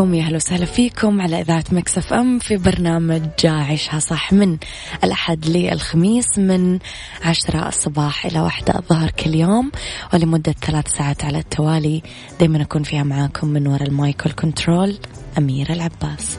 صباحكم يا أهلا وسهلا فيكم على إذاعة Mix FM في برنامج عيشها صح من الأحد للخميس من عشرة الصباح إلى واحدة الظهر كل يوم ولمدة ثلاث ساعات على التوالي دائما أكون فيها معاكم من وراء ال mic وال control أميرة العباس.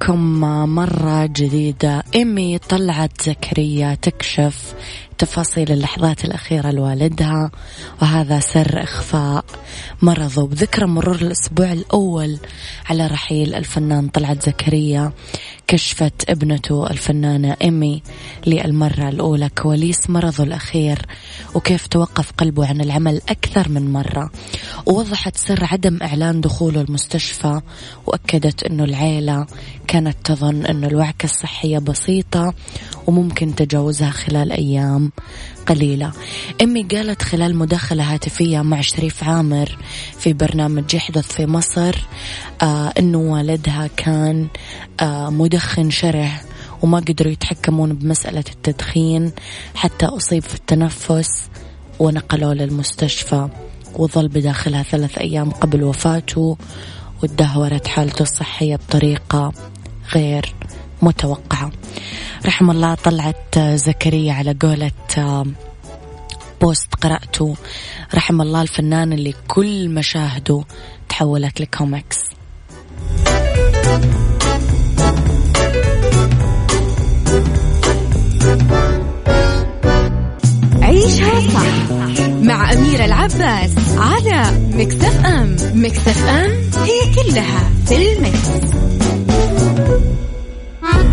تحياتي لكم مرة جديدة. إيمي طلعت زكريا تكشف تفاصيل اللحظات الأخيرة لوالدها وهذا سر إخفاء. مرضه بذكرى مرور الأسبوع الأول على رحيل الفنان طلعت زكريا كشفت ابنته الفنانة إيمي للمرة الأولى. كواليس مرضه الأخير وكيف توقف قلبه عن العمل أكثر من مرة. ووضحت سر عدم إعلان دخوله المستشفى وأكدت أنه العيلة كانت تظن أنه الوعكة الصحية بسيطة وممكن تجاوزها خلال أيام قليلة. إمي قالت خلال مداخلة هاتفية مع شريف عامر في برنامج يحدث في مصر آه أنه والدها كان آه مدخن شره وما قدروا يتحكمون بمسألة التدخين حتى أصيب في التنفس ونقلوه للمستشفى وظل بداخلها ثلاث أيام قبل وفاته وتدهورت حالته الصحية بطريقة غير متوقعة. رحم الله طلعت زكريا على قولة post قرأته. رحم الله الفنان اللي كل مشاهده تحولت لكوميكس. عيشها صح مع أميرة العباس على مكتف أم. مكتف أم هي كلها في المكس.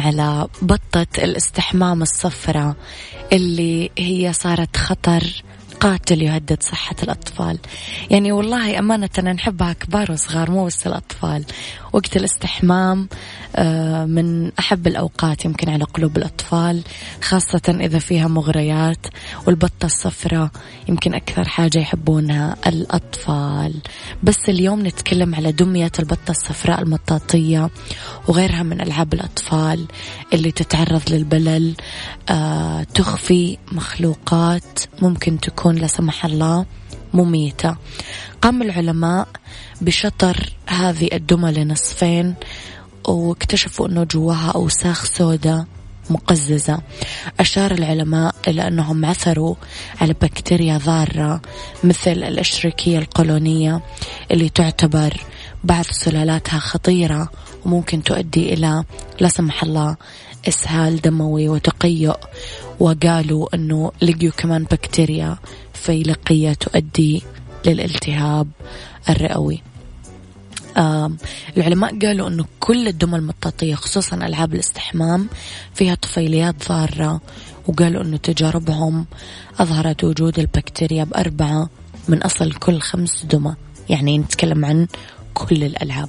على بطة الاستحمام الصفراء اللي هي صارت خطر قاتل يهدد صحة الأطفال. يعني والله أمانة نحبها كبار وصغار مو بس الأطفال. وقت الاستحمام آه، من أحب الأوقات يمكن على قلوب الأطفال خاصة إذا فيها مغريات والبطة الصفراء يمكن أكثر حاجة يحبونها الأطفال. بس اليوم نتكلم على دمية البطة الصفراء المطاطية وغيرها من ألعاب الأطفال اللي تتعرض للبلل. آه، تخفي مخلوقات ممكن تكون لا سمح الله مميتة. قام العلماء بشطر هذه الدمى لنصفين واكتشفوا أنه جواها أوساخ سوداء مقززة. أشار العلماء إلى أنهم عثروا على بكتيريا ضارة مثل الأشريكية القولونية اللي تعتبر بعض سلالاتها خطيرة وممكن تؤدي إلى لا سمح الله إسهال دموي وتقيؤ وقالوا أنه لقيوا كمان بكتيريا فيلقية تؤدي للالتهاب الرئوي. العلماء قالوا أنه كل الدمى المطاطية خصوصا ألعاب الاستحمام فيها طفيليات ضارة وقالوا أنه تجاربهم أظهرت وجود البكتيريا بأربعة من أصل كل خمس دمى يعني نتكلم عن كل الألعاب.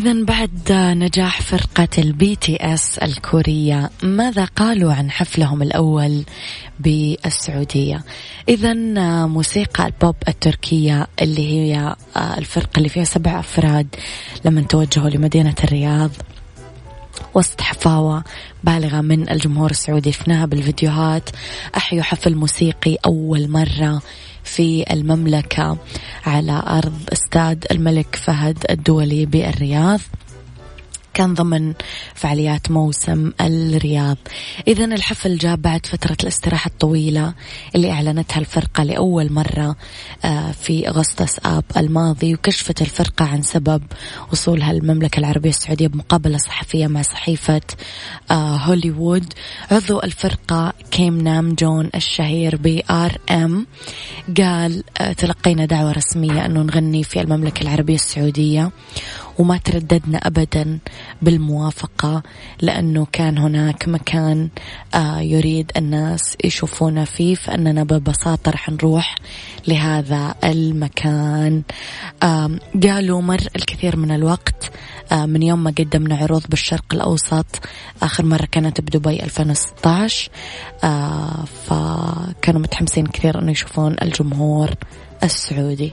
إذا بعد نجاح فرقة ال BTS الكورية ماذا قالوا عن حفلهم الأول بالسعودية؟ إذا موسيقى البوب التركية اللي هي الفرقة اللي فيها سبع أفراد لما توجهوا لمدينة الرياض وسط حفاوة بالغة من الجمهور السعودي شفناها بالفيديوهات أحيوا حفل موسيقي أول مرة في المملكة على أرض استاد الملك فهد الدولي بالرياض. كان ضمن فعاليات موسم الرياض. إذا الحفل جاء بعد فترة الاستراحة الطويلة اللي أعلنتها الفرقة لأول مرة آه، في أغسطس آب الماضي وكشفت الفرقة عن سبب وصولها المملكة العربية السعودية بمقابلة صحفية مع صحيفة آه، هوليوود. عضو الفرقة كيم نام جون الشهير ب RM قال آه، تلقينا دعوة رسمية أنه نغني في المملكة العربية السعودية. وما ترددنا أبدا بالموافقة لأنه كان هناك مكان آه، يريد الناس يشوفونا فيه فأننا ببساطة رح نروح لهذا المكان. قالوا مر الكثير من الوقت آه، من يوم ما قدمنا عروض بالشرق الأوسط آخر مرة كانت بدبي 2016 آه، فكانوا متحمسين كثير أنه يشوفون الجمهور السعودي.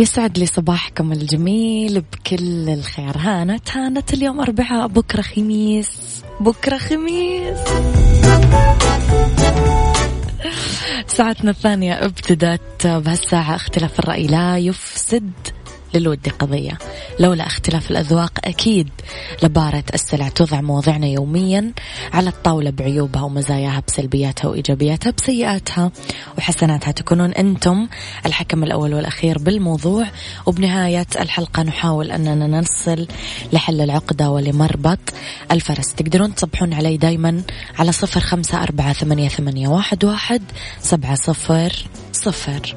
يسعد لي صباحكم الجميل بكل الخير. هانت هانت اليوم أربعاء بكرة خميس. بكرة خميس. ساعتنا الثانية ابتدت بهالساعة اختلاف الرأي لا يفسد. للود قضية. لولا اختلاف الأذواق أكيد لبارة السلع توضع مواضعنا يوميا على الطاولة بعيوبها ومزاياها بسلبياتها وإيجابياتها بسيئاتها وحسناتها. تكونون أنتم الحكم الأول والأخير بالموضوع. وبنهاية الحلقة نحاول أننا نصل لحل العقدة ولمربط الفرس. تقدرون تصبحون علي دايما على صفر خمسة أربعة ثمانية, ثمانية واحد, واحد سبعة صفر صفر.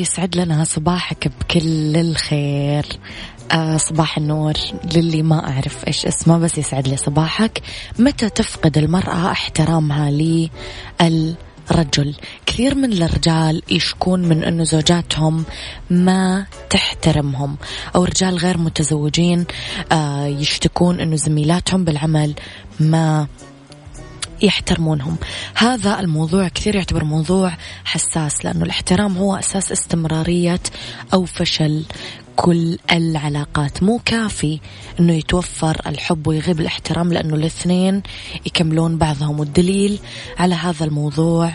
يسعد لنا صباحك بكل الخير. آه صباح النور للي ما أعرف إيش اسمه بس يسعد لي صباحك. متى تفقد المرأة احترامها للرجل؟ كثير من الرجال يشكون من أنه زوجاتهم ما تحترمهم أو رجال غير متزوجين آه يشتكون أنه زميلاتهم بالعمل ما يحترمونهم. هذا الموضوع كثير يعتبر موضوع حساس لأنه الاحترام هو أساس استمرارية أو فشل كل العلاقات. مو كافي إنه يتوفر الحب ويغيب الاحترام لأنه الاثنين يكملون بعضهم. والدليل على هذا الموضوع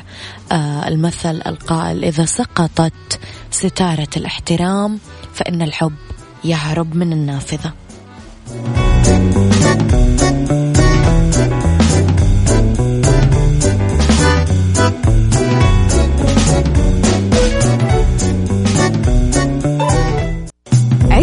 آه المثل القائل إذا سقطت ستارة الاحترام فإن الحب يهرب من النافذة.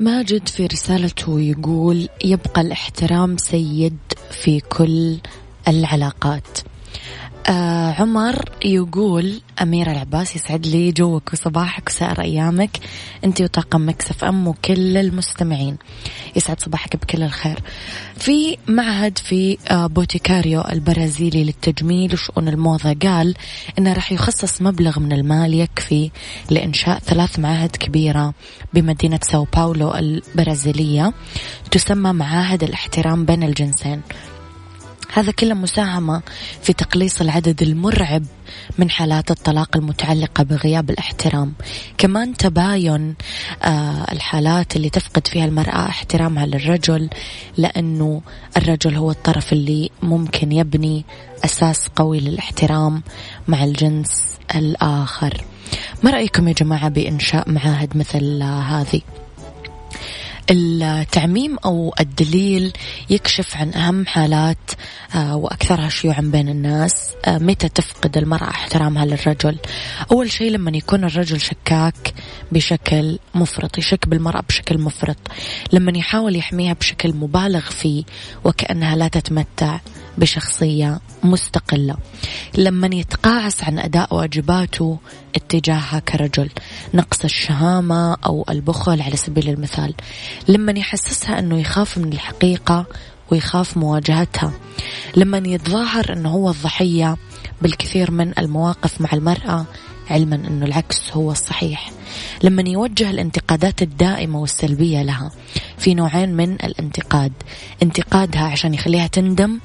ماجد في رسالته يقول يبقى الاحترام سيد في كل العلاقات. آه عمر يقول أميرة العباس يسعد لي جوك وصباحك وسائر أيامك. أنت وطاقم Mix FM وكل المستمعين. يسعد صباحك بكل الخير. في معهد في آه بوتيكاريو البرازيلي للتجميل وشؤون الموضة قال إنه راح يخصص مبلغ من المال يكفي لإنشاء ثلاث معاهد كبيرة بمدينة ساو باولو البرازيلية تسمى معاهد الاحترام بين الجنسين. هذا كله مساهمة في تقليص العدد المرعب من حالات الطلاق المتعلقة بغياب الاحترام. كمان تباين آه الحالات اللي تفقد فيها المرأة احترامها للرجل لأنه الرجل هو الطرف اللي ممكن يبني أساس قوي للاحترام مع الجنس الآخر. ما رأيكم يا جماعة بإنشاء معاهد مثل هذه؟ التعميم أو الدليل يكشف عن أهم حالات آه، وأكثرها شيوعا بين الناس. آه، متى تفقد المرأة احترامها للرجل؟ أول شيء لما يكون الرجل شكاك بشكل مفرط يشك بالمرأة بشكل مفرط. لما يحاول يحميها بشكل مبالغ فيه وكأنها لا تتمتع بشخصية مستقلة. لما يتقاعس عن أداء واجباته اتجاهها كرجل نقص الشهامة أو البخل على سبيل المثال. لما يحسسها أنه يخاف من الحقيقة ويخاف مواجهتها. لما يتظاهر أنه هو الضحية بالكثير من المواقف مع المرأة علما أنه العكس هو الصحيح. لما يوجه الانتقادات الدائمة والسلبية لها. في نوعين من الانتقاد. انتقادها عشان يخليها تندم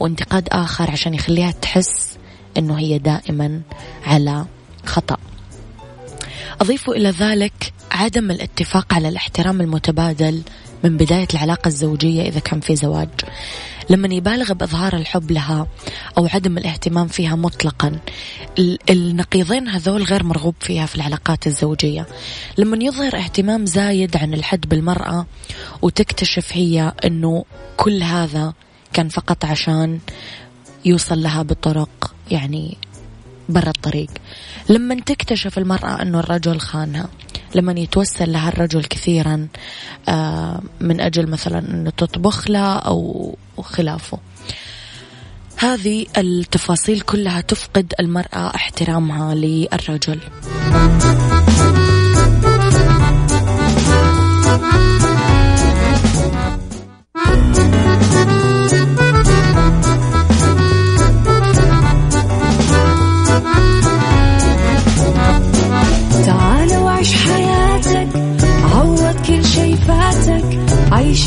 وانتقاد آخر عشان يخليها تحس أنه هي دائما على خطأ. أضيف إلى ذلك عدم الاتفاق على الاحترام المتبادل من بداية العلاقة الزوجية إذا كان في زواج. لما يبالغ بإظهار الحب لها أو عدم الاهتمام فيها مطلقا النقيضين هذول غير مرغوب فيها في العلاقات الزوجية. لما يظهر اهتمام زايد عن الحد بالمرأة وتكتشف هي أنه كل هذا كان فقط عشان يوصل لها بطرق يعني برا الطريق. لما تكتشف المرأة أنه الرجل خانها لما يتوسل لها الرجل كثيرا آه، من أجل مثلا أنه تطبخ له أو خلافه. هذه التفاصيل كلها تفقد المرأة احترامها للرجل.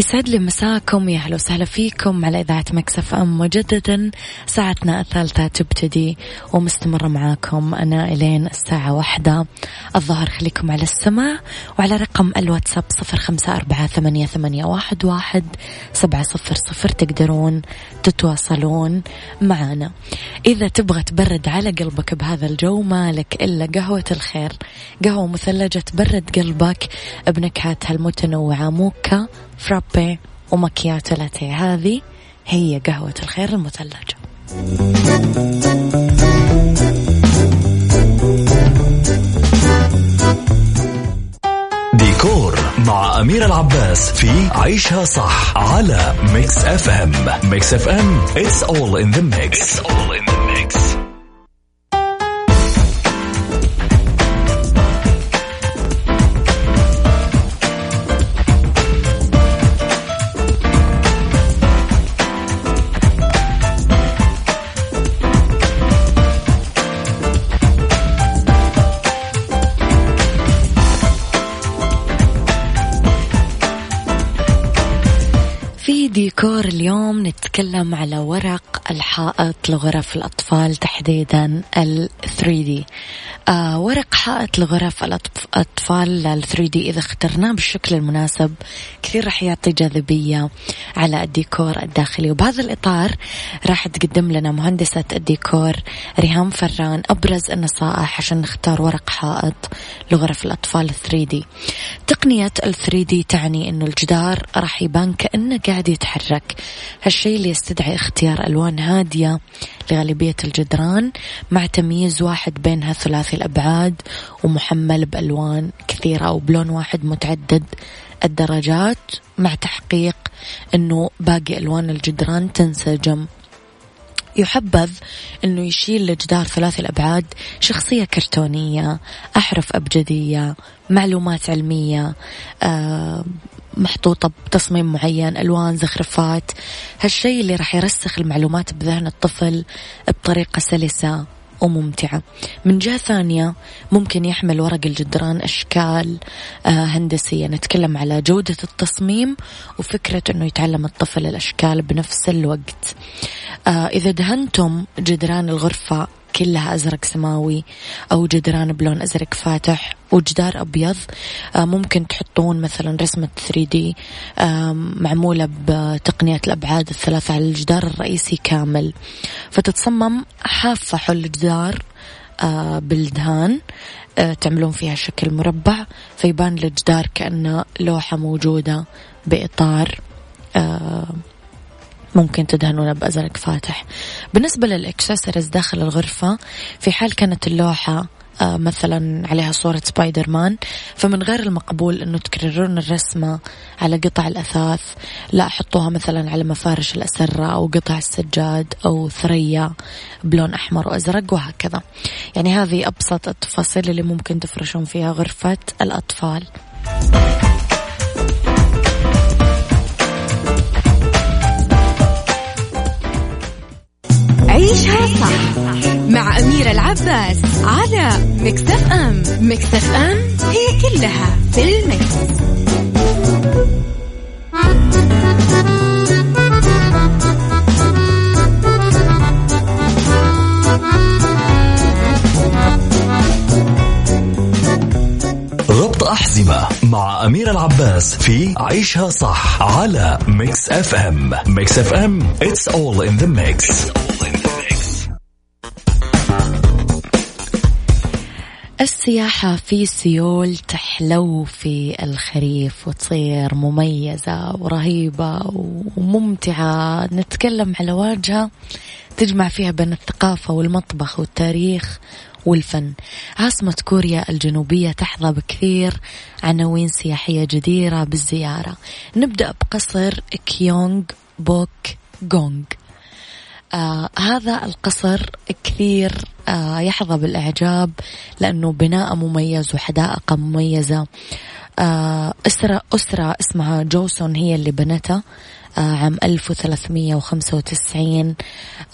يسعد لي مساكم يا أهلا وسهلا فيكم على إذاعة مكسف أم. مجددا ساعتنا الثالثة تبتدي ومستمرة معاكم أنا إلين الساعة واحدة. الظهر خليكم على السماع وعلى رقم الواتساب صفر خمسة أربعة ثمانية, ثمانية واحد, واحد سبعة صفر صفر تقدرون تتواصلون معنا. إذا تبغى تبرد على قلبك بهذا الجو مالك إلا قهوة الخير. قهوة مثلجة تبرد قلبك بنكهاتها المتنوعة mocha frappe و macchiato latte هذه هي قهوة الخير المثلجة. ديكور مع أميرة العباس في عيشها صح على Mix FM Mix FM it's all in the mix, it's all in the mix. نتكلم على ورق الحائط لغرف الأطفال تحديدا ال 3D آه ورق حائط لغرف الأطفال ال 3D إذا اخترناه بالشكل المناسب كثير راح يعطي جاذبية على الديكور الداخلي. وبهذا الإطار راح تقدم لنا مهندسة الديكور ريهام فران أبرز النصائح عشان نختار ورق حائط لغرف الأطفال 3D تقنية ال 3D تعني أنه الجدار راح يبان كأنه قاعد يتحرك. هالشيء اللي يستدعي اختيار ألوان هادية لغالبية الجدران مع تمييز واحد بينها ثلاثي الأبعاد ومحمل بألوان كثيرة أو بلون واحد متعدد الدرجات مع تحقيق أنه باقي ألوان الجدران تنسجم. يحبذ أنه يشيل الجدار ثلاثي الأبعاد شخصية كرتونية أحرف أبجدية معلومات علمية آه محطوطة بتصميم معين ألوان زخرفات. هالشيء اللي راح يرسخ المعلومات بذهن الطفل بطريقة سلسة وممتعة. من جهة ثانية ممكن يحمل ورق الجدران أشكال آه هندسية. نتكلم على جودة التصميم وفكرة أنه يتعلم الطفل الأشكال بنفس الوقت. آه إذا دهنتم جدران الغرفة كلها أزرق سماوي أو جدران بلون أزرق فاتح وجدار أبيض. آه ممكن تحطون مثلا رسمة 3D آه معمولة بتقنية الأبعاد الثلاثة على الجدار الرئيسي كامل. فتتصمم حافة حول الجدار آه بالدهان آه تعملون فيها شكل مربع فيبان الجدار كأنه لوحة موجودة بإطار ممكن تدهنونه بأزرق فاتح. بالنسبة للإكسسوارز داخل الغرفة في حال كانت اللوحة آه مثلا عليها صورة سبايدر مان فمن غير المقبول أنه تكررون الرسمة على قطع الأثاث لا حطوها مثلا على مفارش الأسرة أو قطع السجاد أو ثريا بلون أحمر وأزرق وهكذا. يعني هذه أبسط التفاصيل اللي ممكن تفرشون فيها غرفة الأطفال. عيشها صح مع أميرة العباس على Mix FM. Mix FM هي كلها في ال mix. ربط أحزمة مع أميرة العباس في عيشها صح على Mix FM. Mix FM it's all in the mix. السياحة في سيول تحلو في الخريف وتصير مميزة ورهيبة وممتعة. نتكلم على واجهة تجمع فيها بين الثقافة والمطبخ والتاريخ والفن. عاصمة كوريا الجنوبية تحظى بكثير عناوين سياحية جديرة بالزيارة. نبدأ بقصر كيونغ بوك جونغ. آه هذا القصر كثير آه يحظى بالإعجاب لأنه بناء مميز وحدائق مميزة. آه أسرة أسرة اسمها جوسون هي اللي بنته آه عام 1395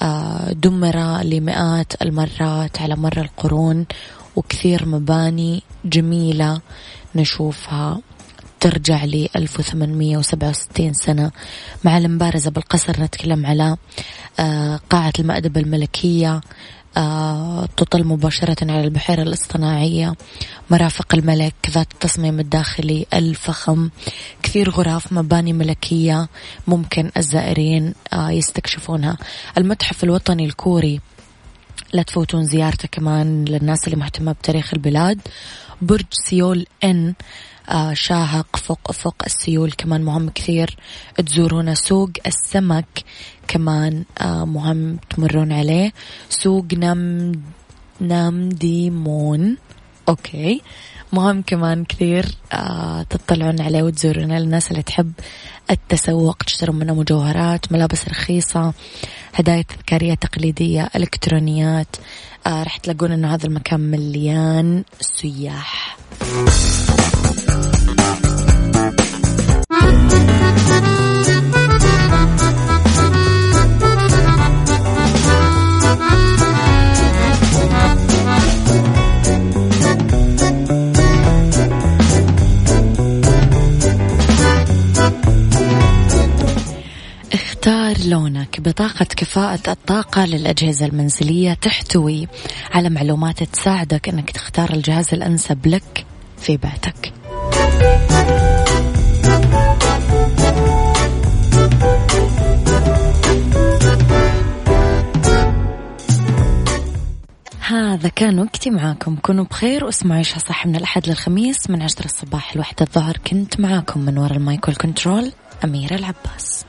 آه دمر لمئات المرات على مر القرون وكثير مباني جميلة نشوفها. ترجع ل 1867 سنة مع المبارزة بالقصر نتكلم على آه، قاعة المأدبة الملكية آه، تطل مباشرة على البحيرة الاصطناعية مرافق الملك ذات التصميم الداخلي الفخم كثير غرف مباني ملكية ممكن الزائرين آه، يستكشفونها. المتحف الوطني الكوري لا تفوتون زيارته كمان للناس اللي مهتمة بتاريخ البلاد. برج سيول إن آه شاهق فوق أفق السيول كمان مهم كثير. تزورون سوق السمك كمان آه مهم تمرون عليه. سوق نام نام ديمون okay. مهم كمان كثير آه تطلعون عليه وتزورونه للناس اللي تحب التسوق تشترون منه مجوهرات ملابس رخيصة هدايا تذكارية تقليدية إلكترونيات آه راح تلاقون أنه هذا المكان مليان سياح. بطاقة كفاءة الطاقة للأجهزة المنزلية تحتوي على معلومات تساعدك أنك تختار الجهاز الأنسب لك في بيتك. هذا كان وقتي معاكم. كونوا بخير واسمعوا عيشها صح من الأحد للخميس من عشرة الصباح لوحدة الظهر. كنت معاكم من وراء المايكل كنترول أميرة العباس.